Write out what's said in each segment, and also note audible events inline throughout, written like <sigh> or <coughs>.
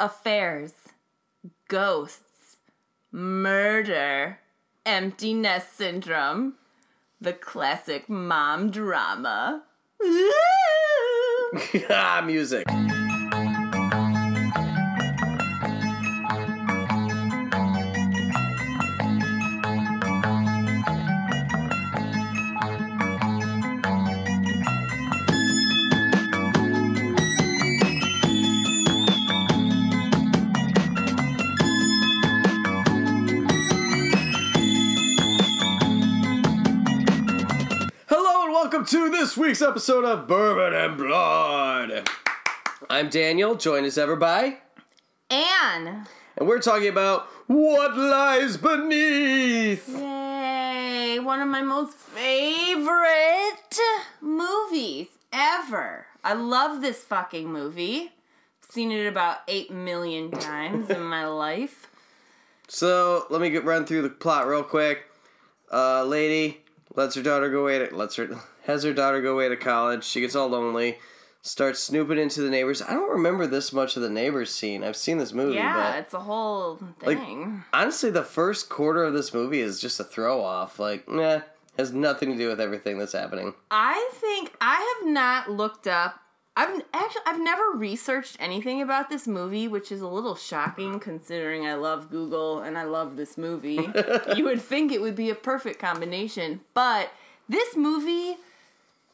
affairs, ghosts, murder, empty nest syndrome, the classic mom drama. <laughs> ah, music. Week's episode of Bourbon and Blood. I'm Daniel, joined as ever by, Anne. and we're talking about what lies beneath. Yay! One of my most favorite movies ever. I love this fucking movie. Seen it about 8 million times in my <laughs> life. So let me get run through the plot real quick. Uh, lady lets her daughter go away to lets her has her daughter go away to college. She gets all lonely, starts snooping into the neighbors. I don't remember this much of the neighbors scene. I've seen this movie, Yeah, but it's a whole like thing. honestly, the first quarter of this movie is just a throw off. Like, nah, has nothing to do with everything that's happening. I think I have not looked up. I've actually I've never researched anything about this movie, which is a little shocking considering I love Google and I love this movie. <laughs> you would think it would be a perfect combination, but this movie,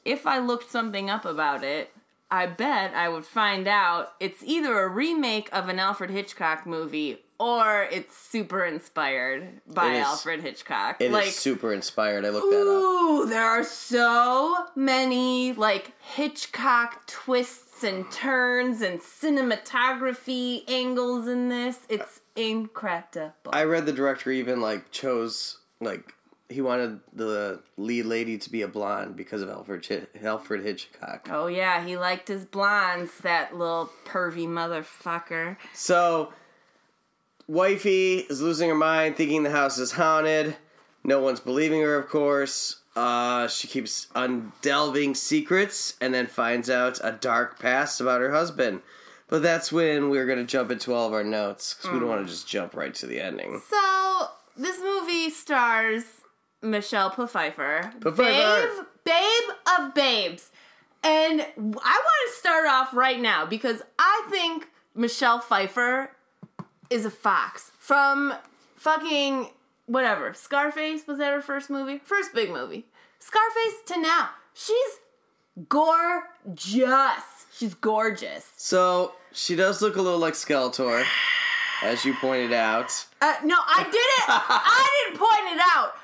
if I looked something up about it, I bet I would find out it's either a remake of an Alfred Hitchcock movie or it's super inspired by is- Alfred Hitchcock. It is like super inspired. I looked that up. Ooh, there are so many like Hitchcock twists and turns and cinematography angles in this. It's incredible. I read the director even like chose like he wanted the lead lady to be a blonde because of Alfred Hitch- Alfred Hitchcock. oh yeah, he liked his blondes, that little pervy motherfucker. So, wifey is losing her mind, thinking the house is haunted. No one's believing her, of course. Uh, she keeps undelving secrets and then finds out a dark past about her husband. But that's when we're going to jump into all of our notes because we don't want to just jump right to the ending. So this movie stars Michelle Pfeiffer, Pfeiffer. babe, babe of babes, and I want to start off right now because I think Michelle Pfeiffer is a fox from fucking whatever. Scarface was that her first movie? First big movie. Scarface to now, she's gorgeous. She's gorgeous. So, she does look a little like Skeletor, as you pointed out. Uh, no, I didn't. <laughs> I didn't point it out.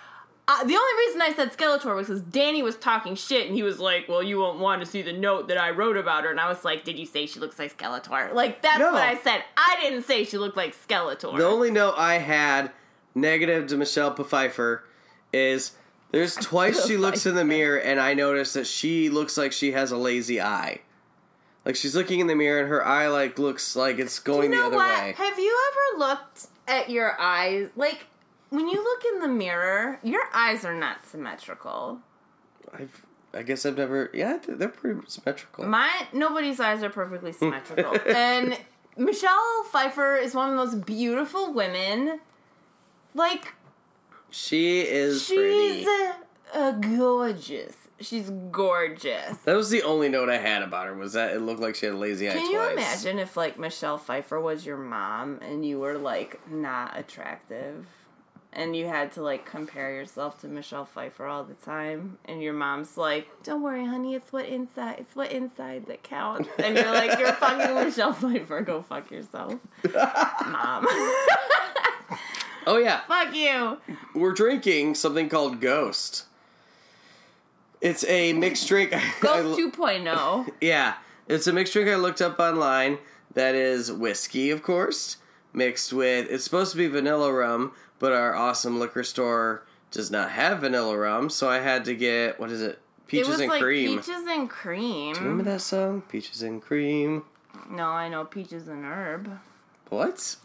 Uh, the only reason I said Skeletor was because Danny was talking shit, and he was like, "Well, you won't want to see the note that I wrote about her." And I was like, "Did you say she looks like Skeletor?" Like that's No. what I said. I didn't say she looked like Skeletor. The only note I had negative to Michelle Pfeiffer is there's <laughs> twice she looks in the mirror and I notice that she looks like she has a lazy eye. Like she's looking in the mirror and her eye like looks like it's going you know the other what? way. Have you ever looked at your eyes? Like when you look in the mirror, your eyes are not symmetrical. I've, I guess I've never. Yeah, they're pretty symmetrical. My nobody's eyes are perfectly symmetrical. <laughs> and Michelle Pfeiffer is one of the most beautiful women. Like she is she's pretty. uh, uh, gorgeous. She's gorgeous. That was the only note I had about her was that it looked like she had a lazy eye Can twice. you imagine if like Michelle Pfeiffer was your mom and you were like not attractive? And you had to like compare yourself to Michelle Pfeiffer all the time, and your mom's like, "Don't worry, honey, it's what inside, it's what inside that counts." And you're like, "You're fucking <laughs> Michelle Pfeiffer, go fuck yourself, <laughs> mom." <laughs> Oh yeah, fuck you. we're drinking something called Ghost. It's a mixed drink. Ghost 2.0. Yeah, it's a mixed drink I looked up online that is whiskey, of course, mixed with. It's supposed to be vanilla rum, but our awesome liquor store does not have vanilla rum, so I had to get what is it? Peaches it was and like cream. peaches and cream. Remember that song? Peaches and cream. No, I know peaches and herb. What?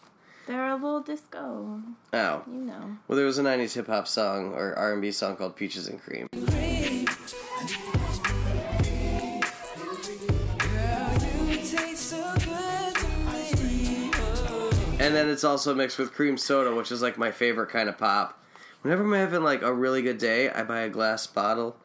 They're a little disco, Oh, you know. well, there was a '90s hip hop song or R&B song called "Peaches and Cream." Then it's also mixed with cream soda, which is like my favorite kind of pop. Whenever I'm having like a really good day, I buy a glass bottle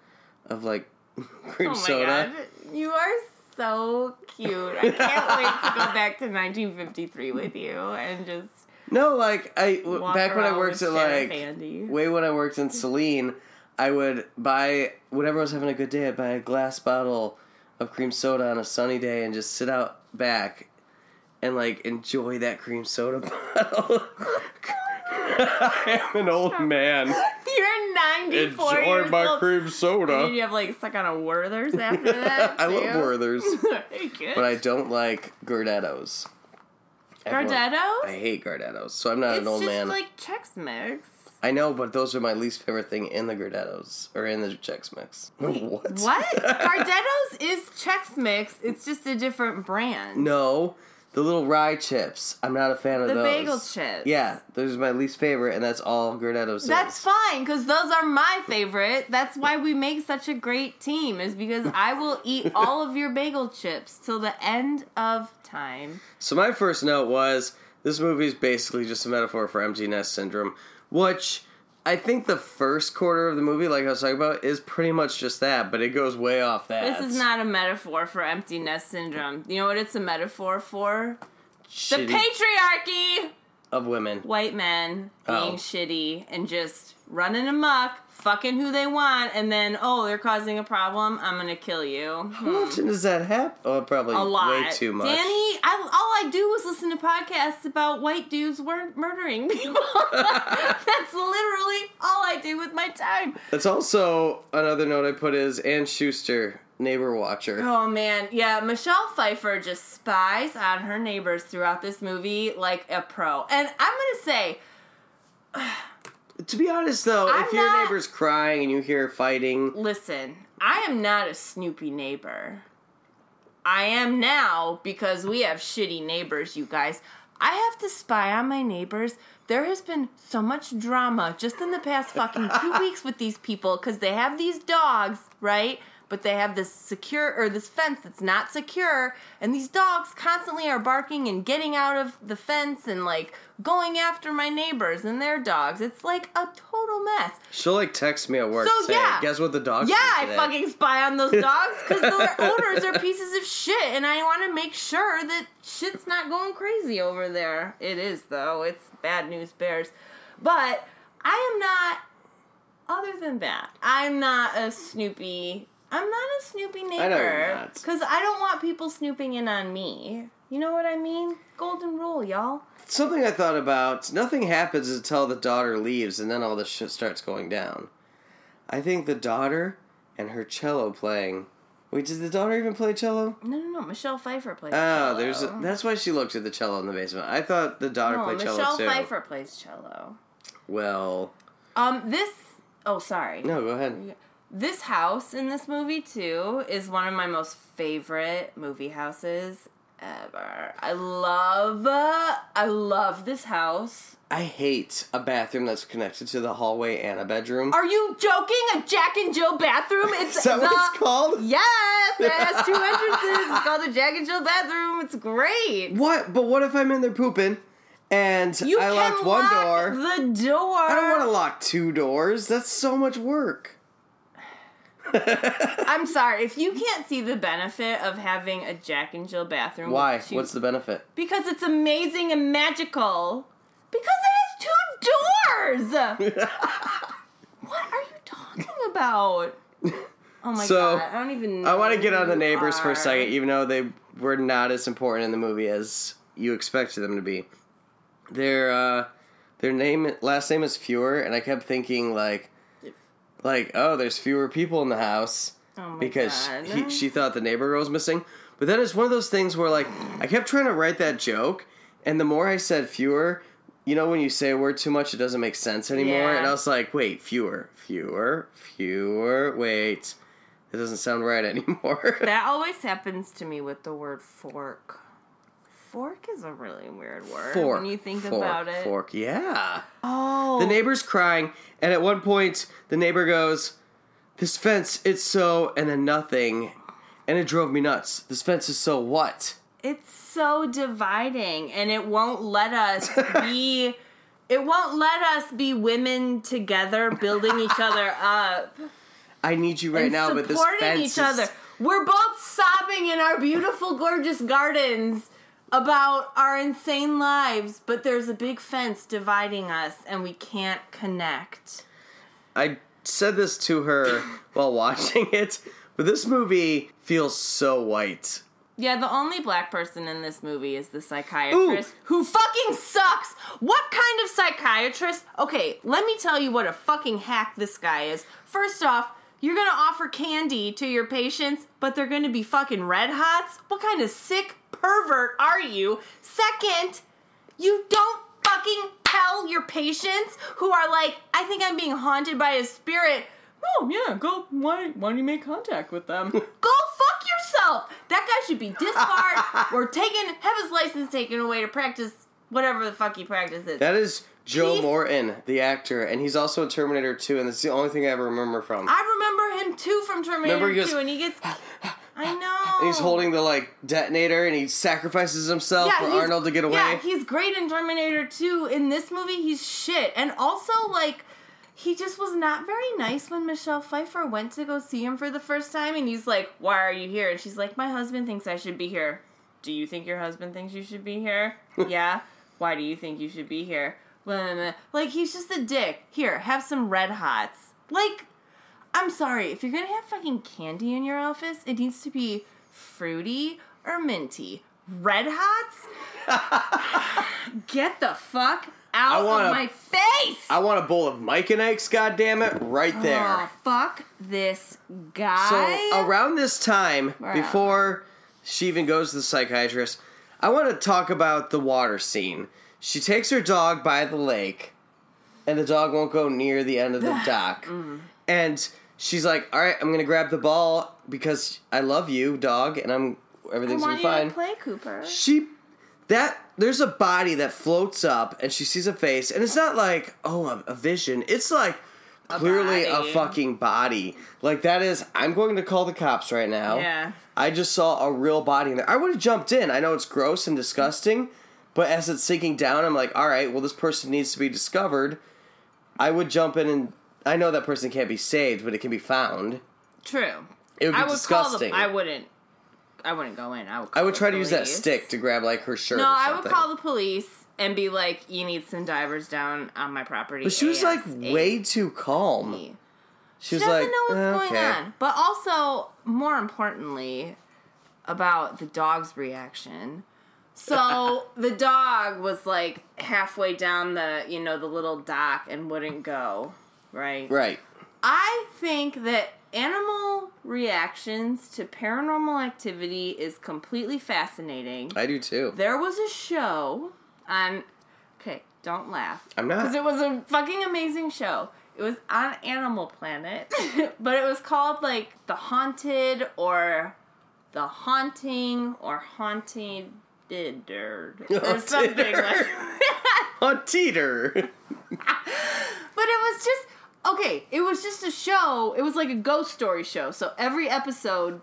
of like <laughs> cream Oh my soda. god, you are so cute. I can't wait to go <laughs> back to 1953 with you and just No, like I w- back when I worked at like Andy. way when I worked in Celine, I would buy whenever I was having a good day, I'd buy a glass bottle of cream soda on a sunny day and just sit out back and like enjoy that cream soda bottle. <laughs> I am an old man. You're 94 years old. Enjoy my cream soda. Did you have like stuck on a Werther's after <laughs> that? I love? Werther's, <laughs> but I don't like Gardettos. Everyone- Gardettos? I hate Gardettos, so I'm not it's an old just man. like Chex Mix. I know, but those are my least favorite thing in the Gardettos or in the Chex Mix. what? What? Gardettos is Chex Mix. It's just a different brand. No, the little rye chips. I'm not a fan of The those. bagel chips. Yeah, those are my least favorite, and that's all Gardettos. That's fine because those are my favorite. That's why we make such a great team. Is because I will eat <laughs> all of your bagel chips till the end of time. So my first note was this movie is basically just a metaphor for empty nest syndrome, which I think the first quarter of the movie, like I was talking about, is pretty much just that, but it goes way off that. This is not a metaphor for empty nest syndrome. You know what it's a metaphor for? The patriarchy. of women. White men being Oh. shitty and just running amok, fucking who they want, and then oh they're causing a problem. I'm gonna kill you. How hmm. often does that happen? Oh, probably a lot. way too much. Danny, I, all I do is listen to podcasts about white dudes were murdering people. <laughs> <laughs> That's literally all I do with my time. That's also another note I put is Ann Schuster, neighbor watcher. Oh man, yeah, Michelle Pfeiffer just spies on her neighbors throughout this movie like a pro. And I'm gonna say, To be honest, though, I'm if your not- neighbor's crying and you hear fighting, listen, I am not a snoopy neighbor. I am now because we have shitty neighbors, you guys. I have to spy on my neighbors. There has been so much drama just in the past fucking two <laughs> weeks with these people because they have these dogs, right? But they have this secure or this fence that's not secure, and these dogs constantly are barking and getting out of the fence and like going after my neighbors and their dogs. It's like a total mess. she'll like text me at work So, saying, yeah. "Guess what the dog?" Yeah, I fucking spy on those <laughs> dogs because their owners are pieces of shit, and I want to make sure that shit's not going crazy over there. It is though; it's bad news bears. But I am not. Other than that, I'm not a Snoopy. I'm not a Snoopy neighbor because I don't want people snooping in on me. You know what I mean? Golden rule, y'all. Something I thought about. Nothing happens until the daughter leaves, and then all this shit starts going down. I think the daughter and her cello playing. Wait, did the daughter even play cello? No, no, no. Michelle Pfeiffer plays. Oh, cello. there's a, that's why she looked at the cello in the basement. I thought the daughter no, played Michelle cello too. Michelle Pfeiffer plays cello. Well, Um, this. Oh, sorry. no, go ahead. This house in this movie too is one of my most favorite movie houses ever. I love, uh, I love this house. I hate a bathroom that's connected to the hallway and a bedroom. Are you joking? A Jack and Jill bathroom? It's <laughs> Is that the, what it's called? Yes, it has two <laughs> entrances. It's called the Jack and Jill bathroom. It's great. What? But what if I'm in there pooping and You I locked one lock door? The door. I don't want to lock two doors. That's so much work. <laughs> I'm sorry if you can't see the benefit of having a Jack and Jill bathroom. Why? two- What's the benefit? Because it's amazing and magical. Because it has two doors. <laughs> what are you talking about? Oh my So, god! I don't even. Know I want to get on the neighbors for a second, even though they were not as important in the movie as you expected them to be. Their uh, their name, last name is Feur, and I kept thinking like, like oh, there's fewer people in the house Oh my because god! he, she thought the neighbor girl was missing. But then it's one of those things where like I kept trying to write that joke, and the more I said fewer, you know when you say a word too much, it doesn't make sense anymore. Yeah. And I was like, wait, fewer, fewer, fewer. Wait, it doesn't sound right <laughs> anymore. that always happens to me with the word fork. Fork is a really weird word fork. when you think fork, about it. Fork. Yeah. Oh, The neighbor's crying, and at one point, the neighbor goes, "This fence, it's so," and then nothing, and it drove me nuts. This fence is so what? It's so dividing and it won't let us be <laughs> it won't let us be women together building each other up. <laughs> I need you right now, but this supporting fence each is- other. We're both sobbing in our beautiful, gorgeous gardens about our insane lives, but there's a big fence dividing us, and we can't connect. I said this to her <laughs> while watching it, but this movie feels so white. Yeah, the only black person in this movie is the psychiatrist who fucking sucks. What kind of psychiatrist? Okay, let me tell you what a fucking hack this guy is. First off, you're gonna offer candy to your patients, but they're gonna be fucking red hots? What kind of sick pervert are you? Second, you don't fucking tell your patients who are like, I think I'm being haunted by a spirit. Oh yeah, go. Why? Why don't you make contact with them? <laughs> go fuck yourself. That guy should be disbarred <laughs> or taken, have his license taken away to practice whatever the fuck he practices. That is Joe Morton, the actor, and he's also in Terminator 2, and that's the only thing I ever remember from. I remember him too from Terminator Remember goes, 2, and he gets. <laughs> I know. And he's oh. holding the like detonator, and he sacrifices himself for Arnold to get away. Yeah, he's great in Terminator 2. In this movie, he's shit. And also, like, he just was not very nice when Michelle Pfeiffer went to go see him for the first time. And he's like, Why are you here? And she's like, My husband thinks I should be here. Do you think your husband thinks you should be here? <laughs> yeah. Why do you think you should be here? Like, he's just a dick. Here, have some red hots. Like, I'm sorry, if you're gonna have fucking candy in your office, it needs to be fruity or minty. Red hots? <laughs> Get the fuck out of my face! I want a bowl of Mike and Ike's, goddammit, right there. Oh, fuck this guy. So around this time, before she even goes to the psychiatrist, I want to talk about the water scene. She takes her dog by the lake, and the dog won't go near the end of the <sighs> dock. Mm. And she's like, "All right, I'm gonna grab the ball because I love you, dog, and I'm I everything's gonna want be you fine." to play, Cooper. she that there's a body that floats up and she sees a face and it's not like oh a, a vision it's like clearly a, body. fucking body like that is i'm going to call the cops right now Yeah. i just saw a real body in there i would have jumped in i know it's gross and disgusting but as it's sinking down i'm like all right well this person needs to be discovered i would jump in and i know that person can't be saved but it can be found True. It would be I would disgusting call the. I wouldn't. I wouldn't go in. I would. I would try to use that police. stick to grab like her shirt No, I would call the police and be like, "You need some divers down on my property." but she was like way too calm She She was doesn't like, know what's eh, okay. going on. But also, more importantly, about the dog's reaction. So <laughs> the dog was like halfway down the, you know, the little dock and wouldn't go, right? Right. I think that animal reactions to paranormal activity is completely fascinating. I do too. There was a show on. Okay, don't laugh. I'm not. Because it was a fucking amazing show. It was on Animal Planet, <laughs> but it was called like The Haunted or The Haunting or Haunted or something like On <laughs> teeter. But it was just okay. It was just a show. It was like a ghost story show. So every episode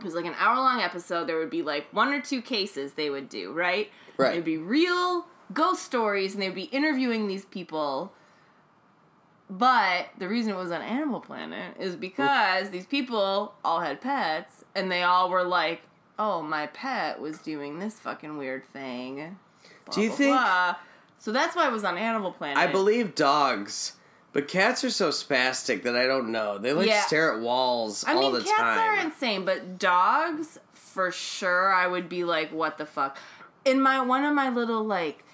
it was like an hour long episode. There would be like one or two cases they would do, right? Right. It'd be real ghost stories, and they'd be interviewing these people. But the reason it was on Animal Planet is because these people all had pets, and they all were like, "Oh, my pet was doing this fucking weird thing." Blah, Do you blah, think- blah. So that's why it was on Animal Planet. I believe dogs, but cats are so spastic that I don't know. They like Yeah. stare at walls I all mean, the cats time. are insane, but dogs, for sure, I would be like, "What the fuck?" In my one of my little like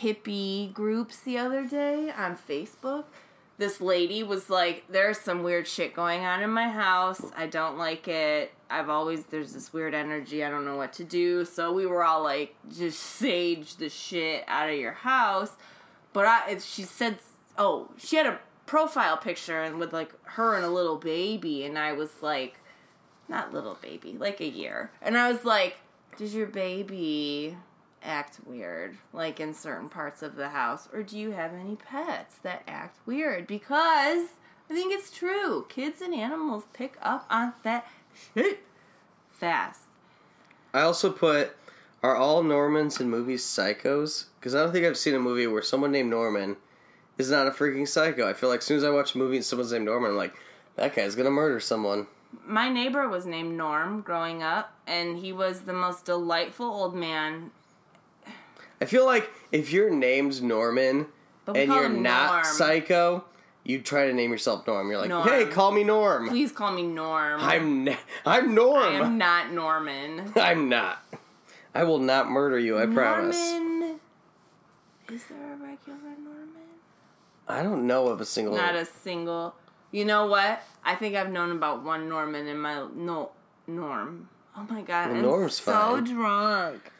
hippie groups the other day on Facebook, this lady was like, "There's some weird shit going on in my house. I don't like it. I've always there's this weird energy. I don't know what to do." So we were all like, "Just <laughs> sage the shit out of your house." But I, if she said, "Oh, she had a profile picture and with like her and a little baby," and I was like, not little baby, like a year, and I was like, "Does your baby act weird, like in certain parts of the house, or do you have any pets that act weird?" Because I think it's true. Kids and animals pick up on that shit fast. I also put Are all Normans in movies psychos? Because I don't think I've seen a movie where someone named Norman is not a freaking psycho. I feel like as soon as I watch a movie and someone's named Norman, I'm like, that guy's gonna murder someone. My neighbor was named Norm growing up, and he was the most delightful old man. I feel like if your name's Norman But we and call you're him not Norm. psycho, you try to name yourself Norm. You're like, Norm. hey, call me Norm. Please call me Norm. I'm ne- I'm Norm. I am not Norman. <laughs> I'm not. I will not murder you. I promise. Norman. Is there a regular Norman? I don't know of a single. Not a single. You know what? I think I've known about one Norman in my no Norm. Oh my god, Well, I'm Norm's so fine. drunk.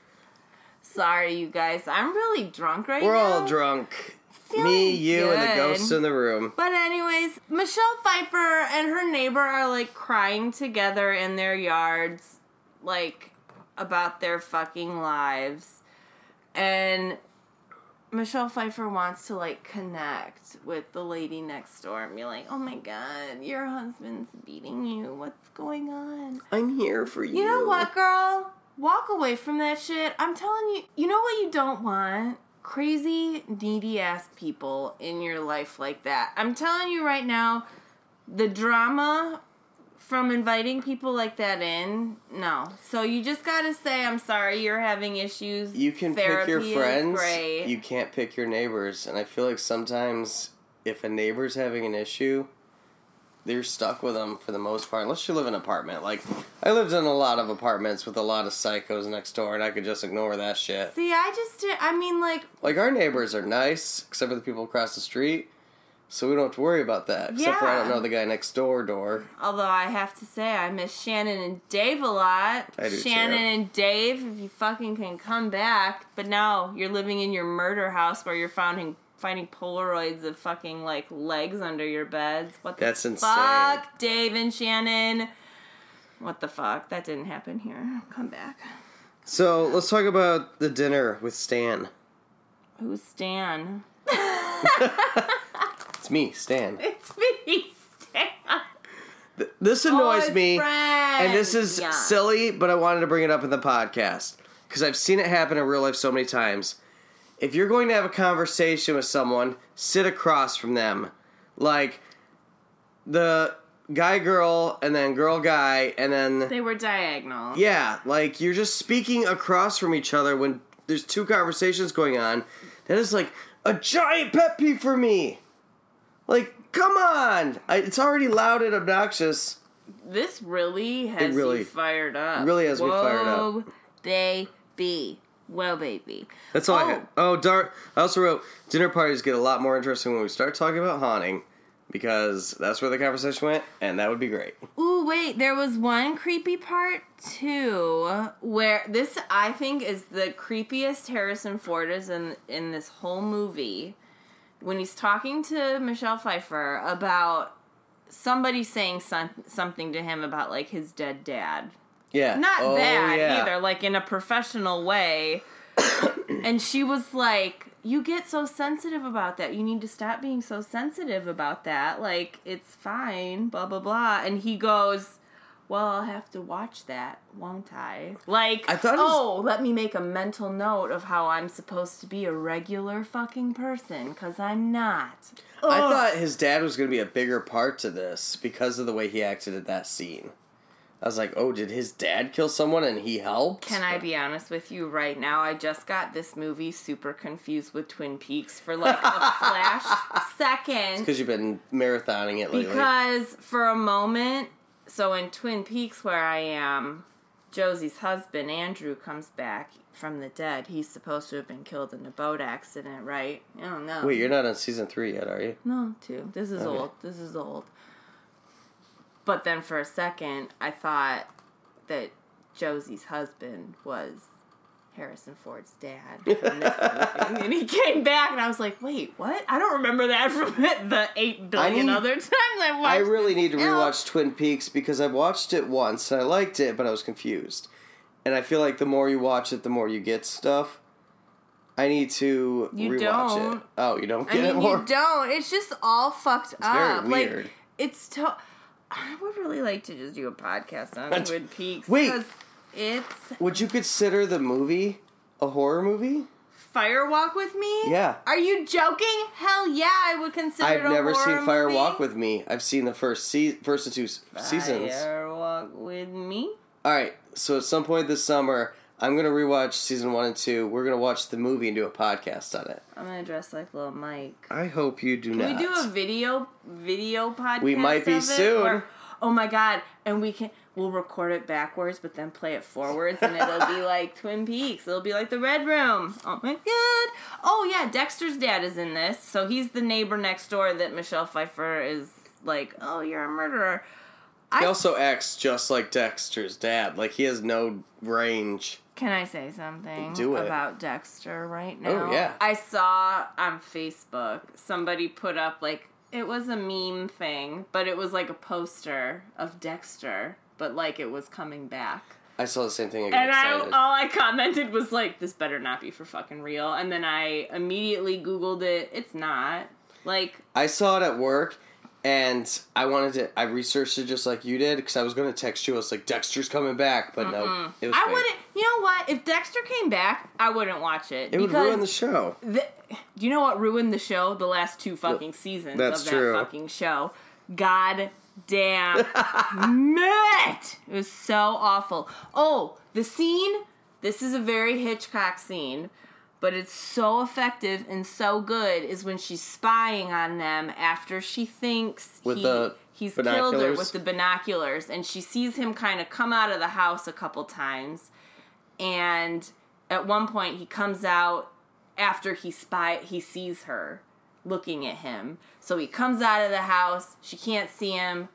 Sorry, you guys. I'm really drunk right now. We're all drunk. Feeling Me, you, and the ghosts in the room. But anyways, Michelle Pfeiffer and her neighbor are like crying together in their yards, like about their fucking lives. And Michelle Pfeiffer wants to like connect with the lady next door and be like, "Oh my god, your husband's beating you. What's going on?" I'm here for you. You know what, girl? Walk away from that shit. I'm telling you, you know what you don't want? Crazy, needy ass people in your life like that. I'm telling you right now, the drama from inviting people like that in, no. So you just gotta say, I'm sorry, you're having issues. You can Therapy pick your friends. Great. You can't pick your neighbors, and I feel like sometimes if a neighbor's having an issue, they're stuck with them for the most part. Unless you live in an apartment, like I lived in a lot of apartments with a lot of psychos next door, and I could just ignore that shit. See, I just, I mean, like, Like our neighbors are nice, except for the people across the street, so we don't have to worry about that. Except for I don't know the guy next door door. Although I have to say, I miss Shannon and Dave a lot. I do Shannon too. and Dave, if you fucking can come back. But now you're living in your murder house where you're finding finding Polaroids of fucking like legs under your beds. What the That's insane. fuck, Dave and Shannon? What the fuck? That didn't happen here. Come back. So let's talk about the dinner with Stan. Who's Stan? <laughs> <laughs> Me, Stan. It's me, Stan. Th- This Oh, annoys his me, friend. and this is Yeah. silly, but I wanted to bring it up in the podcast because I've seen it happen in real life so many times. If you're going to have a conversation with someone, sit across from them, like the guy girl, and then girl guy, and then They were diagonal. yeah, like you're just speaking across from each other when there's two conversations going on. That is like a giant pet peeve for me. Like, come on! I, it's already loud and obnoxious. This really has really- you fired up. really has me fired up. Whoa, baby. Well, baby. That's all I Oh. got. Oh, dark. I also wrote dinner parties get a lot more interesting when we start talking about haunting because that's where the conversation went, and that would be great. Ooh, wait, there was one creepy part too where this I think is the creepiest Harrison Ford is in in this whole movie. When he's talking to Michelle Pfeiffer about somebody saying some, something to him about like his dead dad. Yeah. not Oh, bad yeah. either, like in a professional way. <coughs> and she was like, You get so sensitive about that. You need to stop being so sensitive about that. Like, it's fine, blah, blah, blah. And he goes, Well, I'll have to watch that, won't I? Like, I thought it was- oh, let me make a mental note of how I'm supposed to be a regular fucking person, because I'm not. I Ugh. thought his dad was going to be a bigger part to this because of the way he acted at that scene. I was like, oh, did his dad kill someone and he helped? Can I be honest with you right now? I just got this movie super confused with Twin Peaks for like a <laughs> flash second. Because you've been marathoning it lately. Because for a moment, so in Twin Peaks where I am, Josie's husband, Andrew, comes back from the dead. He's supposed to have been killed in a boat accident, right? I don't know. Wait, you're not on season three yet, are you? No, two. This is Okay. old. This is old. But then for a second, I thought that Josie's husband was Harrison Ford's dad and he <laughs> came back, and I was like, wait, what? I don't remember that from <laughs> the 8 billion need- other times I watched I really need to film. rewatch Twin Peaks because I've watched it once and I liked it, but I was confused. And I feel like the more you watch it, the more you get stuff. I need to You rewatch don't. it. Oh, you don't I get mean, it more? you don't. It's just all fucked very up. weird. Like, it's to. I would really like to just do a podcast on Twin Peaks. Wait. It's Would you consider the movie a horror movie? Fire Walk with Me? Yeah. Are you joking? Hell yeah, I would consider I've it a never horror seen Fire movie. Walk with Me. I've seen the first se- first two s- seasons. Fire Walk with Me? All right, so at some point this summer, I'm gonna rewatch season one and two. We're gonna watch the movie and do a podcast on it. I'm gonna dress like little Mike. I hope you do Can not. we do a video video podcast? We might be of it? soon. Oh my god! And we can we'll record it backwards, but then play it forwards, and it'll be <laughs> like Twin Peaks. It'll be like the Red Room. Oh my god! Oh yeah, Dexter's dad is in this, so he's the neighbor next door that Michelle Pfeiffer is like. Oh, you're a murderer. he I also acts just like Dexter's dad. Like he has no range. Can I say something Do it. about Dexter right oh, now? Oh, yeah. I saw on Facebook somebody put up like it was a meme thing, but it was like a poster of Dexter, but like it was coming back. I saw the same thing. Get And I all I commented was like this better not be for fucking real. And then I immediately googled it. It's not. Like I saw it at work, and I wanted to. I researched it just like you did because I was going to text you. I was like, Dexter's coming back, but no, it was. I fake. wouldn't. You know what? If Dexter came back, I wouldn't watch it. It would ruin the show. The, do you know what ruined the show? The last two fucking seasons that's of that true. fucking show. God damn it! It was so awful. Oh, the scene. This is a very Hitchcock scene, but it's so effective and so good. Is when she's spying on them after she thinks With he, the he's killed her with the binoculars, and she sees him kind of come out of the house a couple times and at one point he comes out after he spy he sees her looking at him. So he comes out of the house. She can't see him.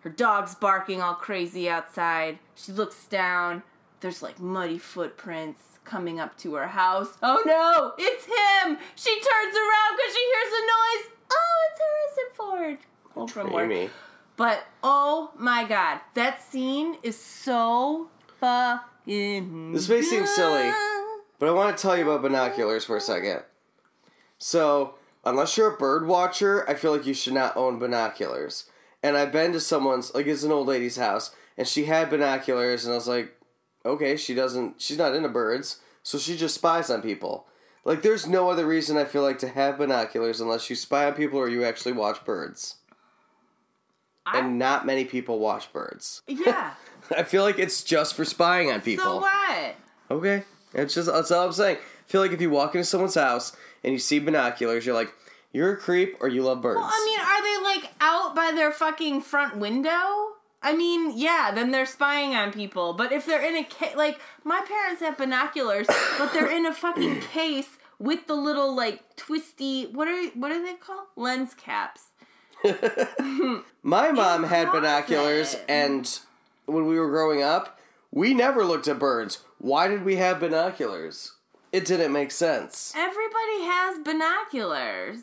Her dog's barking all crazy outside. She looks down. There's like muddy footprints coming up to her house. Oh no! It's him! She turns around because she hears a noise. Oh it's harrison ford. Pulled from work. But oh my god, that scene is so fucking. This may seem silly. But I want to tell you about binoculars for a second. So, unless you're a bird watcher, I feel like you should not own binoculars. And I've been to someone's, like, it's an old lady's house, and she had binoculars, and I was like, okay, she doesn't, she's not into birds, so she just spies on people. Like, there's no other reason I feel like to have binoculars unless you spy on people or you actually watch birds. I- And not many people watch birds. Yeah. <laughs> I feel like it's just for spying on people. so what? Okay. It's just that's all I'm saying. Feel like if you walk into someone's house and you see binoculars, you're like, you're a creep or you love birds. Well, I mean, are they like out by their fucking front window? I mean, yeah, then they're spying on people. But if they're in a case, like my parents have binoculars, but they're in a fucking <coughs> case with the little like twisty. What are what are they called? Lens caps. <laughs> My mom had binoculars, and when we were growing up, we never looked at birds. Why did we have binoculars? It didn't make sense. Everybody has binoculars.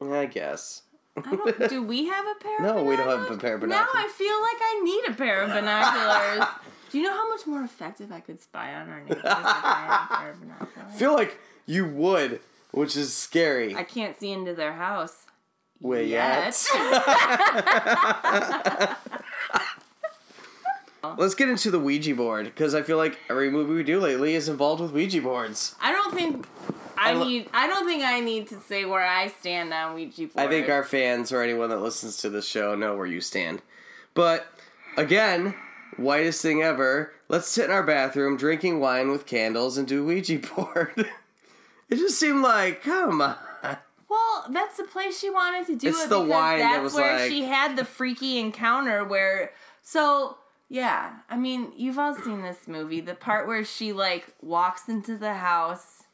I guess. I don't, <laughs> do we have a pair? No, we don't have a pair of Now binoculars. I feel like I need a pair of <laughs> binoculars. do you know how much more effective I could spy on our neighbors if I had a pair of binoculars? I <laughs> feel like you would, which is scary. I can't see into their house. Wait, yet. Let's get into the Ouija board because I feel like every movie we do lately is involved with Ouija boards. I don't think I, need. I don't think I need to say where I stand on Ouija board. I think our fans or anyone that listens to the show know where you stand. But again, whitest thing ever. Let's sit in our bathroom drinking wine with candles and do Ouija <laughs> board. it just seemed like, come on. Well, that's the place she wanted to do It's it the because wine that that's was where like- she had the freaky encounter where. So yeah, I mean, you've all seen this movie. The part where she like walks into the house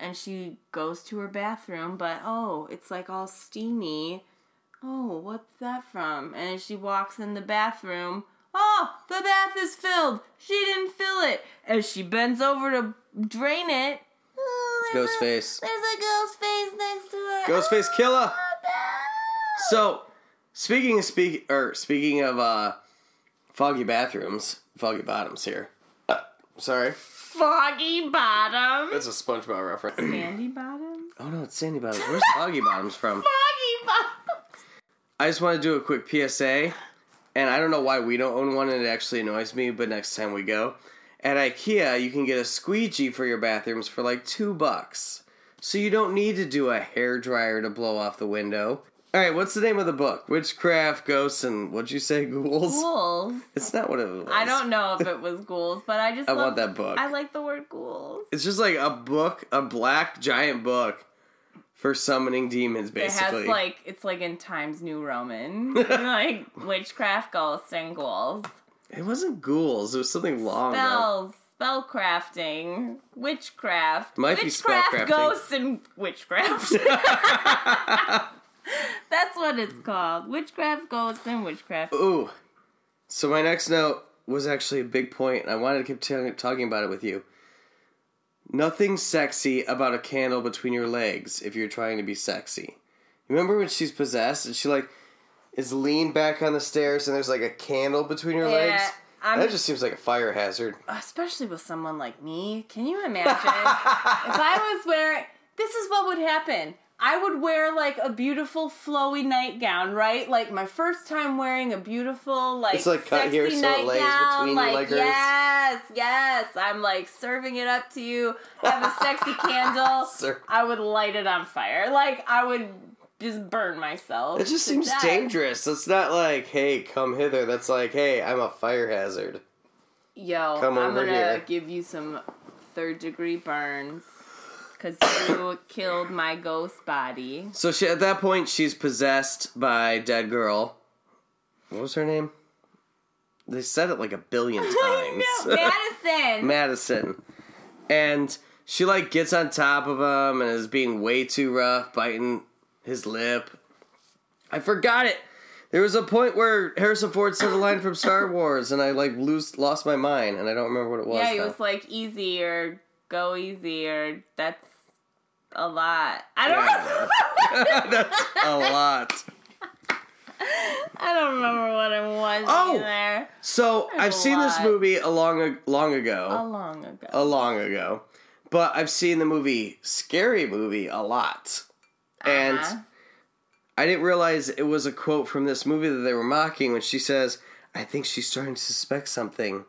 and she goes to her bathroom, but oh, it's like all steamy. Oh, what's that from? And as she walks in the bathroom, oh, the bath is filled. She didn't fill it. As she bends over to drain it, oh, there's a- Ghostface. There's a ghost face next to her. Ghost face killer. no. So, speaking of speak or speaking of uh, foggy bathrooms, foggy bottoms here. Uh, sorry, Foggy bottom. that's a SpongeBob reference. Sandy bottom. oh no, it's Sandy Bottoms. Where's foggy bottoms from? <laughs> Foggy bottom. I just want to do a quick PSA. and I don't know why we don't own one, and it actually annoys me. But next time we go at IKEA, you can get a squeegee for your bathrooms for like two bucks, so you don't need to do a hair dryer to blow off the window. All right, what's the name of the book? Witchcraft, ghosts, and what'd you say? <laughs> Ghouls. Ghouls. It's not what it was. I don't know if it was ghouls, but I just I love, want that book. I like the word ghouls. It's just like a book, a black giant book for summoning demons, basically. It has like it's like in Times New Roman, <laughs> like witchcraft, ghosts, and ghouls. It wasn't ghouls. It was something long. though. Spells, spell crafting, witchcraft, Might be witchcraft, spellcrafting. ghosts, and witchcraft. <laughs> <laughs> That's what it's called. Witchcraft, ghosts, and witchcraft. Ooh. So my next note was actually a big point, and I wanted to keep t- talking about it with you. Nothing sexy about a candle between your legs if you're trying to be sexy. Remember when she's possessed and she like is leaned back on the stairs and there's like a candle between her legs? I'm- That just seems like a fire hazard. Uh, especially with someone like me. Can you imagine if I was wearing? This is what would happen. I would wear like a beautiful flowy nightgown, right? Like my first time wearing a beautiful like It's, like, cut sexy here so it lays between your like leggers. yes, yes. I'm like serving it up to you. I have a sexy <laughs> candle. Sir. I would light it on fire. Like I would just burn myself. It just seems death. dangerous. It's not like, hey, come hither. That's like, hey, I'm a fire hazard. Yo, Come I'm over gonna here. give you some third degree burns because you killed my ghost body. So she at that point she's possessed by dead girl. What was her name? They said it like a billion <laughs> times. <laughs> Madison. Madison. And she like gets on top of him and is being way too rough, biting his lip. I forgot it. There was a point where Harrison Ford said a line from Star Wars, and I like lose lost my mind, and I don't remember what it was. yeah, he now. was like easy or go easy or that's a lot. I don't Yeah. <laughs> That's a lot. <laughs> I don't remember what it was in there. Oh! either. So I've a seen this movie a long long ago. A long ago. a long ago. But I've seen the movie Scary Movie a lot. And Uh-huh. I didn't realize it was a quote from this movie that they were mocking when she says, I think she's starting to suspect something.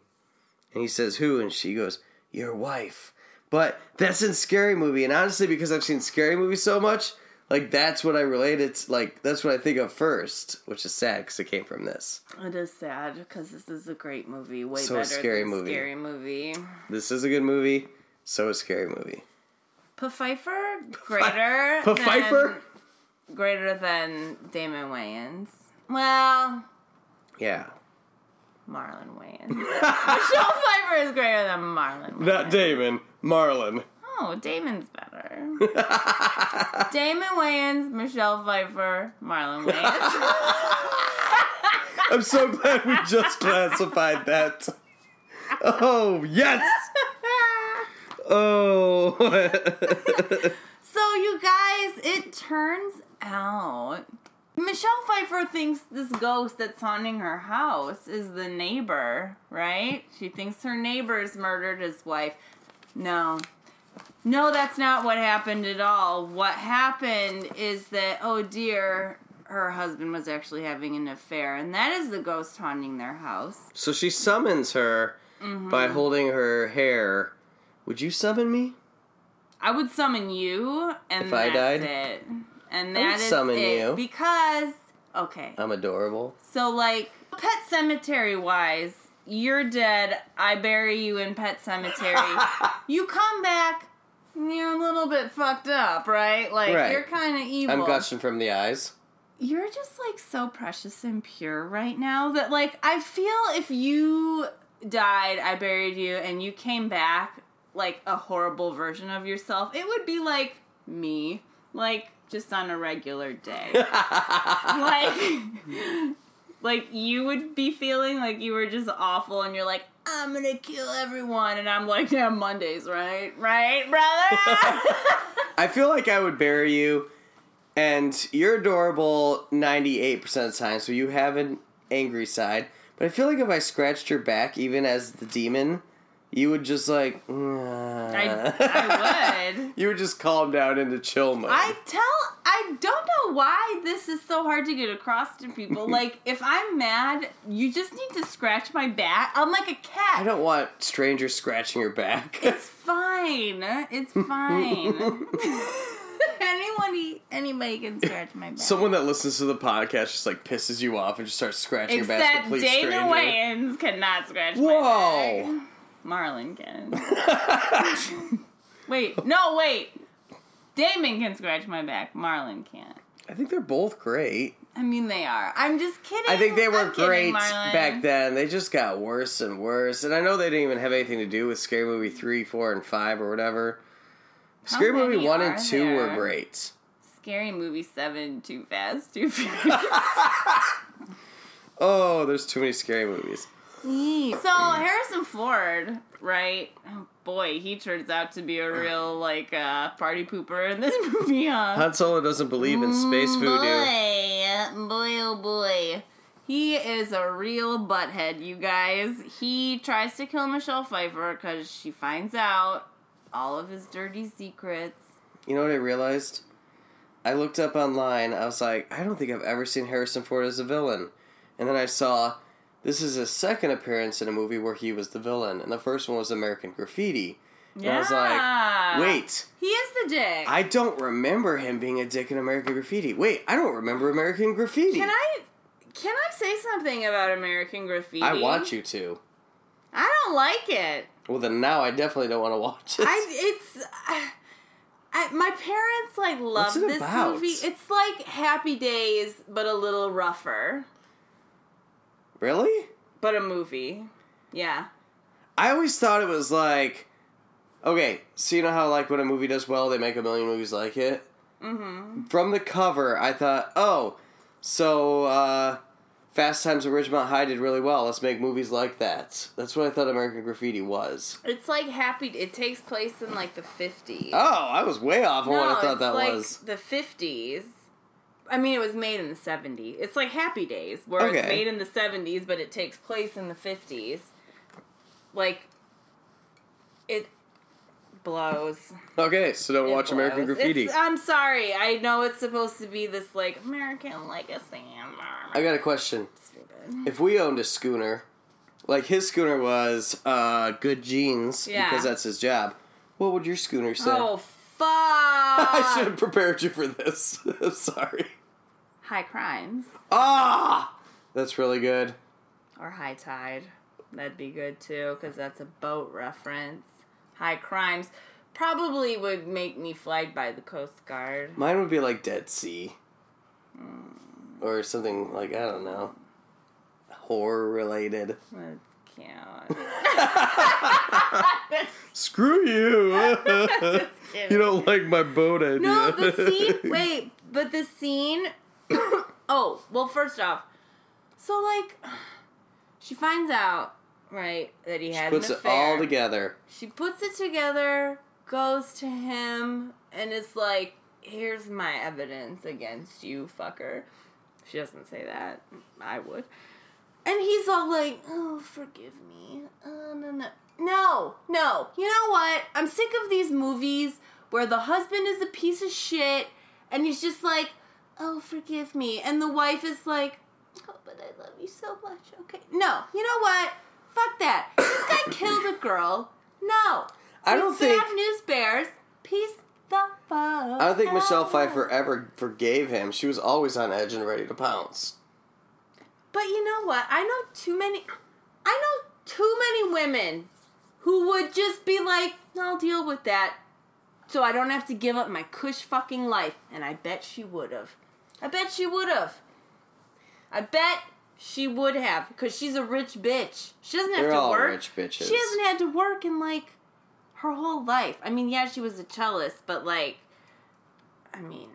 And he says, Who? And she goes, Your wife. But that's in Scary Movie. And honestly, because I've seen Scary Movie so much, like that's what I related to, like that's what I think of first, which is sad because it came from this. It is sad because this is a great movie, way So a better scary than movie. Scary movie. This is a good movie, so is Scary Movie. Pfeiffer <laughs> greater. Pfeiffer? greater than Damon Wayans. Well, Yeah. Marlon Wayans. <laughs> Michelle Pfeiffer is greater than Marlon. Wayans. Not Damon, Marlon. Oh, Damon's better. <laughs> Damon Wayans, Michelle Pfeiffer, Marlon Wayans. I'm so glad we just classified that. Oh, yes! Oh. <laughs> so, you guys, it turns out Michelle Pfeiffer thinks this ghost that's haunting her house is the neighbor, right? She thinks her neighbor's murdered his wife. No. No, that's not what happened at all. What happened is that, oh dear, her husband was actually having an affair, and that is the ghost haunting their house. so she summons her by mm-hmm. holding her hair. Would you summon me? I would summon you, and If I died? it. And I would that is summon it. you. Because, okay, I'm adorable. so like, Pet Sematary wise, you're dead. I bury you in Pet Sematary. <laughs> you come back, you're a little bit fucked up, right? Like, Right. you're kind of evil. I'm gushing from the eyes. you're just like so precious and pure right now that like I feel if you died, I buried you, and you came back like a horrible version of yourself, it would be like me, like just on a regular day, <laughs> like. Like you would be feeling like you were just awful, and you're like, "I'm gonna kill everyone," and I'm like, "Yeah, Mondays, right? Right, brother." <laughs> I feel like I would bury you, and you're adorable 98% of the time, so you have an angry side. But I feel like if I scratched your back, even as the demon, you would just like. <laughs> I, I would. <laughs> you would just calm down into chill mode. I tell I don't know why this is so hard to get across to people. <laughs> like if I'm mad, you just need to scratch my back. I'm like a cat. I don't want strangers scratching your back. It's fine. It's fine. Anyone, anybody can scratch my back. Someone that listens to the podcast just like pisses you off and just starts scratching your back. Except Dana stranger. Wayans cannot scratch Whoa. my back. Marlon can. <laughs> wait, no, wait. Damon can scratch my back. Marlon can't. I think they're both great. I mean, they are. I'm just kidding. I think they were I'm great Marlon. back then. They just got worse and worse. And I know they didn't even have anything to do with Scary Movie 3, 4, and 5 or whatever. How Scary Movie 1 and are 2 were great. Scary Movie 7, Too Fast, Too <laughs> Furious. Oh, there's too many scary movies. So, Harrison Ford, right? Oh boy, he turns out to be a <sighs> real, like, uh, party pooper in this <laughs> movie, huh? Han Solo doesn't believe in space voodoo. Boy, boy, oh boy. He is a real butthead, you guys. He tries to kill Michelle Pfeiffer because she finds out all of his dirty secrets. You know what I realized? I looked up online. I was like, I don't think I've ever seen Harrison Ford as a villain. And then I saw this is his second appearance in a movie where he was the villain, and the first one was American Graffiti. And I was like, wait, He is the dick. I don't remember him being a dick in American Graffiti. Wait, I don't remember American Graffiti. Can I can I say something about American Graffiti? I want you to. I don't like it. Well, then now I definitely don't want to watch it. I it's <sighs> I, my parents like love this about? movie. It's like Happy Days but a little rougher. Really? But a movie. Yeah. I always thought it was like, okay, so you know how like when a movie does well, they make a million movies like it. Mhm. From the cover, I thought, oh, so uh, Fast Times at Ridgemont High did really well. Let's make movies like that. That's what I thought American Graffiti was. It's like Happy it takes place in like the 50s. Oh, I was way off on what I thought that like was. the 50s. I mean, it was made in the 70s. It's like Happy Days, where it's made in the 70s, but it takes place in the 50s. Like, it blows. Okay, so don't It watch American blows. Graffiti. It's- I'm sorry. I know it's supposed to be this, like, American legacy. I got a question. Stupid. If we owned a schooner, like his schooner was uh, good jeans Yeah. because that's his job, what would your schooner say? Oh, <laughs> fuck. I should have prepared you for this. <laughs> I'm sorry. High crimes. Ah, that's really good. Or high tide. That'd be good too, because that's a boat reference. High crimes probably would make me flagged by the Coast Guard. Mine would be like Dead Sea, or something like I don't know, horror related. Can't. <laughs> <laughs> Screw you! <laughs> Just kidding. you don't like my boat idea. No, the scene. Wait, but the scene. <coughs> oh, well, first off, so like, she finds out right that he had Puts an it all together. She puts it together, goes to him, and is like, "Here's my evidence against you, fucker." She doesn't say that. I would. And he's all like, "Oh, forgive me." Uh, no, no, no, no. You know what? I'm sick of these movies where the husband is a piece of shit, and he's just like, "Oh, forgive me," and the wife is like, "Oh, but I love you so much." Okay, no. You know what? Fuck that. This guy <coughs> killed a girl. No. I These don't think- Bad news bears. Peace the fuck. I don't think Michelle. Pfeiffer ever forgave him. She was always on edge and ready to pounce. But you know what? I know too many. I know too many women who would just be like, "I'll deal with that," so I don't have to give up my cush fucking life. And I bet she would have. I bet she would have. I bet she would have because she's a rich bitch. She doesn't have They're to all work. rich bitches. She hasn't had to work in like her whole life. I mean, yeah, she was a cellist, but like, I mean,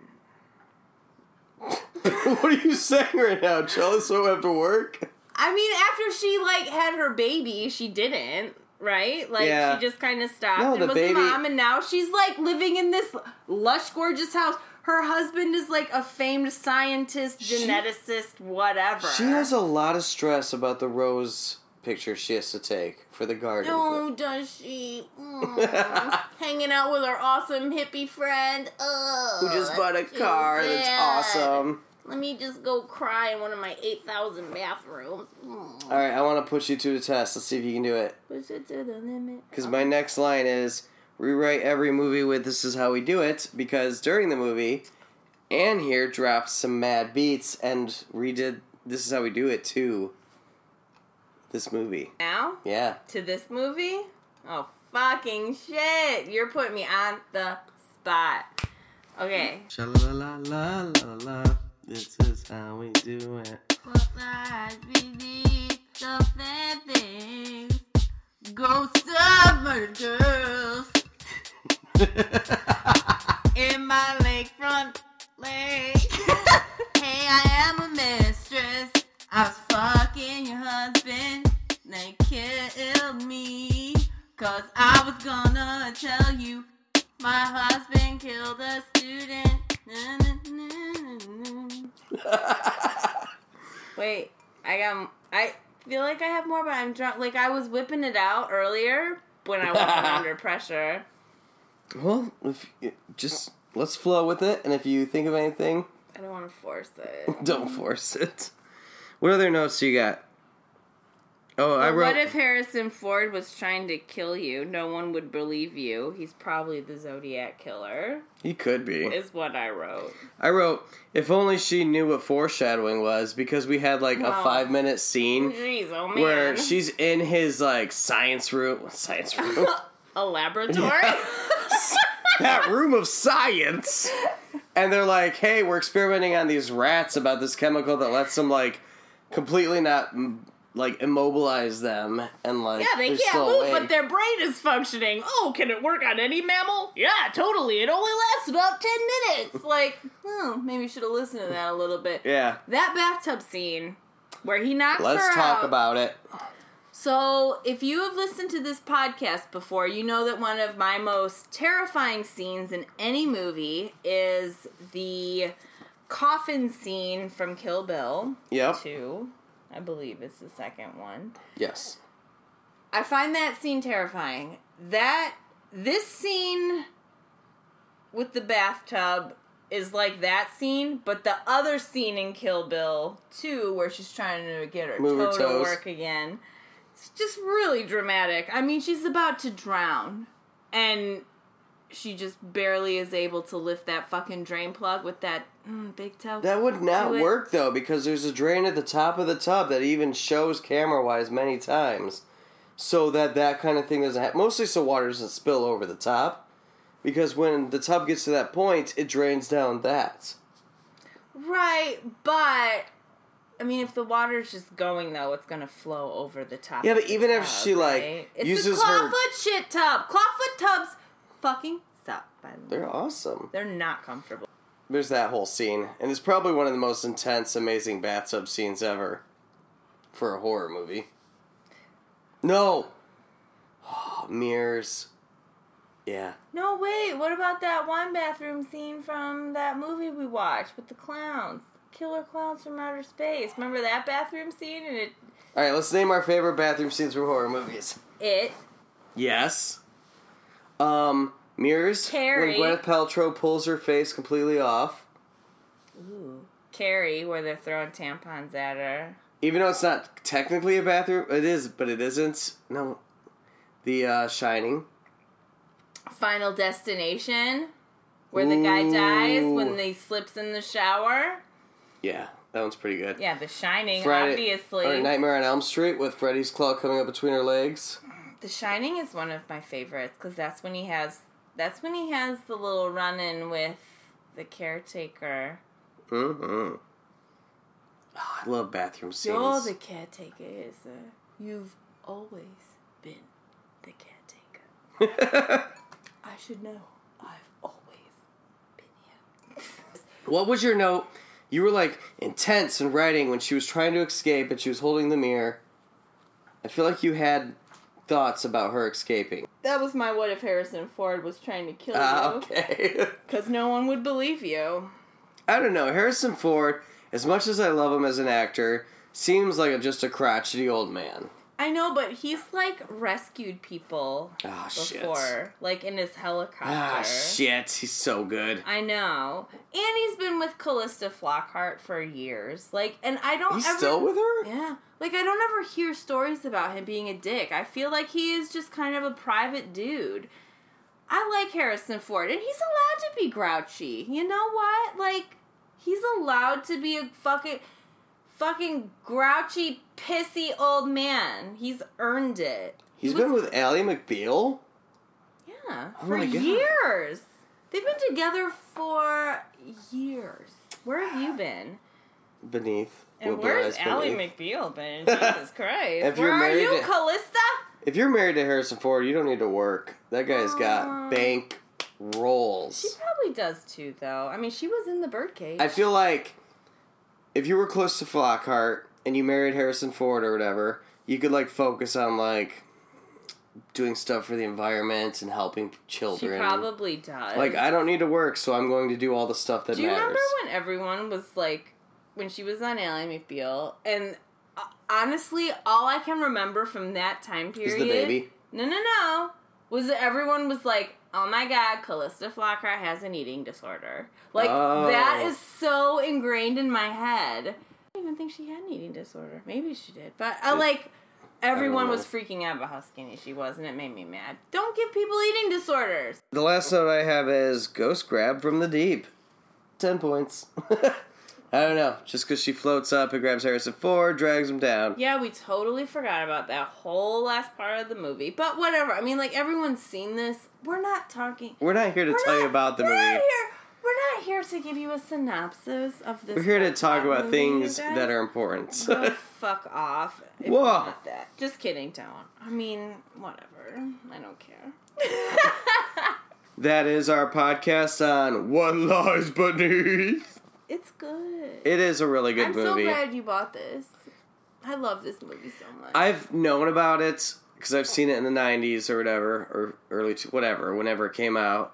<laughs> what are you saying right now? Jealous don't have to work? I mean, after she like had her baby, she didn't. Right? Like Yeah. she just kind of stopped No, and the was baby- a mom, and now she's like living in this lush, gorgeous house. Her husband is like a famed scientist, She- geneticist, whatever. She has a lot of stress about the rose picture she has to take for the garden. Oh, does she? <laughs> Mm. Hanging out with our awesome hippie friend. Oh, Who just bought a car that's awesome. Let me just go cry in one of my 8,000 bathrooms. Mm. All right, I want to push you to the test. Let's see if you can do it. Push it to the limit. Because my next line is rewrite every movie with "This is how we do it." Because during the movie, Anne here dropped some mad beats and redid "This is how we do it" to this movie. Now? Yeah. To this movie? Oh, fucking shit. You're putting me on the spot. Okay. La la la la la. This is how we do it. What lies beneath the things? Ghosts of murder in my lakefront lake. <laughs> hey, I am a mistress. I was fucking your husband. They killed me. Cause I was gonna tell you my husband killed a student. Na, na, na, na, na. <laughs> Wait, I got. I feel like I have more, but I'm drunk. Like I was whipping it out earlier when I wasn't under <laughs> pressure. Well, if you, just let's flow with it, and if you think of anything, I don't want to force it. <laughs> don't force it. What other notes do you got? Oh, I wrote. what if Harrison Ford was trying to kill you? No one would believe you. He's probably the Zodiac killer. he could be. Is what I wrote. I wrote, if only she knew what foreshadowing was, because we had like a five minute scene Jeez, oh where she's in his like science room. <laughs> Science room. <laughs> a laboratory. <laughs> that room of science. And they're like, hey, we're experimenting on these rats about this chemical that lets them like completely not like immobilize them and like Yeah, they can't still move, awake. but their brain is functioning. Oh, can it work on any mammal? Yeah, totally. It only lasts about 10 minutes. <laughs> Like, oh, maybe you should have listened to that a little bit. yeah. That bathtub scene where he knocks Let's her talk about it. So, if you have listened to this podcast before, you know that one of my most terrifying scenes in any movie is the coffin scene from Kill Bill Yep. 2. I believe it's the second one. Yes. I find that scene terrifying. That this scene with the bathtub is like that scene, but the other scene in Kill Bill 2 where she's trying to get her Move her toe to work again. It's just really dramatic. I mean, she's about to drown and she just barely is able to lift that fucking drain plug with that mm, big toe. That would not work though, because there's a drain at the top of the tub that even shows camera wise many times, so that that kind of thing doesn't happen. Mostly so water doesn't spill over the top, because when the tub gets to that point, it drains down that. Right, but I mean, if the water's just going though, it's gonna flow over the top. Yeah, but even if tub, she, like, right? it's uses a her- clawfoot shit tub. Clawfoot tubs, fucking stop. By the way, They're awesome. they're not comfortable. There's that whole scene, and it's probably one of the most intense, amazing bathtub scenes ever for a horror movie. No, oh, mirrors. Yeah, No, wait. What about that one bathroom scene from that movie we watched with the clowns? Killer clowns from outer space. Remember that bathroom scene? And it, All right, let's name our favorite bathroom scenes from horror movies. it. Yes. Um, mirrors. Carrie. When Gwyneth Paltrow pulls her face completely off, Ooh. Carrie, where they're throwing tampons at her. even though it's not technically a bathroom, it is, but it isn't. No, the uh, Shining. Final Destination, where the guy dies when he slips in the shower. Yeah, that one's pretty good. Yeah, The Shining, Friday, obviously. or Nightmare on Elm Street with Freddy's claw coming up between her legs. The Shining is one of my favorites because that's when he has that's when he has the little run in with the caretaker. Mm-hmm. Oh, I love bathroom scenes. You're the caretaker, sir. You've always been the caretaker. <laughs> I should know. I've always been here. what was your note? You were like intense in writing when she was trying to escape and she was holding the mirror. I feel like you had thoughts about her escaping. That was my what if Harrison Ford was trying to kill Ah, you. okay. <laughs> Because no one would believe you. I don't know. Harrison Ford, as much as I love him as an actor, seems like a, just a crotchety old man. I know, but he's like rescued people shit. before, like in his helicopter. Ah, shit. He's so good. I know, and he's been with Calista Flockhart for years. Like, and I don't He's ever. still with her? Yeah, like I don't ever hear stories about him being a dick. I feel like he is just kind of a private dude. I like Harrison Ford, and he's allowed to be grouchy. You know what? Like, he's allowed to be a fucking, fucking grouchy, pissy old man. He's earned it. He's He was- been with Ally McBeal? yeah Oh for years. They've been together for years. Where have you been? Beneath. And where's Ally beneath. McBeal been? <laughs> Jesus Christ. If Where married you, to- Calista? If you're married to Harrison Ford, you don't need to work. That guy's Aw. got bank rolls. She probably does too, though. I mean, she was in the birdcage. I feel like if you were close to Flockhart and you married Harrison Ford or whatever, you could like focus on like doing stuff for the environment and helping children. she probably does. Like I don't need to work, so I'm going to do all the stuff that Do you matters. remember when everyone was like, when she was on Ally McBeal, and uh, honestly, all I can remember from that time period Is the baby? No, no, no. Was that everyone was like, "Oh my God, Calista Flockhart has an eating disorder." Like Oh. that is so ingrained in my head. I don't even think she had an eating disorder. Maybe she did, but I like. Everyone was freaking out about how skinny she was, and it made me mad. Don't give people eating disorders. The last note I have is Ghost Grab from the Deep. Ten points. <laughs> I don't know. Just because she floats up and grabs Harrison Ford, drags him down. Yeah, we totally forgot about that whole last part of the movie. But whatever. I mean, like everyone's seen this. We're not talking. We're not here to tell you about the we're movie. Not here, we're not here to give you a synopsis of this. We're here to talk about things that are important. Go <laughs> fuck off. If Whoa. want that. Just kidding, don't. I mean, whatever. I don't care. <laughs> that is our podcast on What Lies Beneath. it's good. It is a really good movie. I'm so glad you bought this. I love this movie so much. I've known about it because I've seen it in the 90s or whatever, or early, whatever, whenever it came out.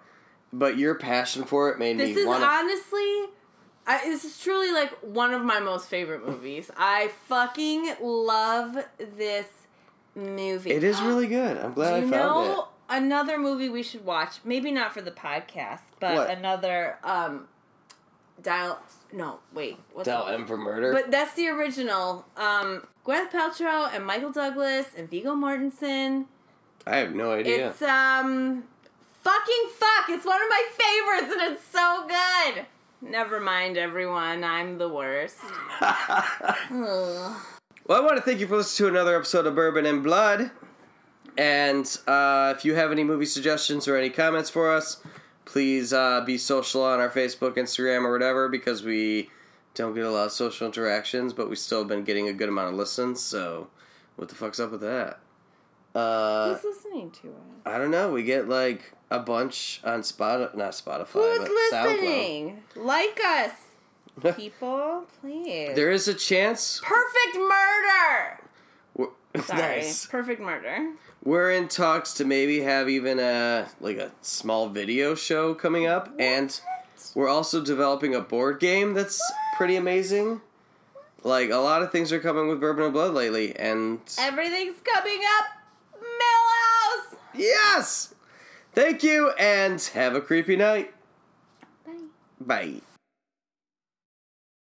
But your passion for it made This me is want to. honestly, I, this is truly like one of my most favorite movies. <laughs> I fucking love this movie. It is really good. I'm glad Do I you found know another movie we should watch? Maybe not for the podcast, but What? another um, Dial. No, wait. it. What's Del the- M for Murder. But that's the original. Um, Gwyneth Paltrow and Michael Douglas and Viggo Mortensen. I have no idea. It's um fucking fuck. It's one of my favorites and it's so good. Never mind everyone, I'm the worst. <laughs> Well, I want to thank you for listening to another episode of Bourbon and Blood. And uh, if you have any movie suggestions or any comments for us, please uh, be social on our Facebook, Instagram, or whatever, because we don't get a lot of social interactions, but we've still been getting a good amount of listens. So, what the fuck's up with that? Uh, Who's listening to it? I don't know. We get like a bunch on Spotify, not Spotify, Who's but SoundCloud. listening? Like us, <laughs> people, please. There is a chance. Perfect murder. we're- <laughs> Sorry, nice. perfect murder. We're in talks to maybe have even a like a small video show coming up, and we're also developing a board game that's pretty amazing. Like a lot of things are coming with Bourbon and Blood lately, and Everything's coming up. Milhouse. yes, thank you, and have a creepy night. Bye. Bye.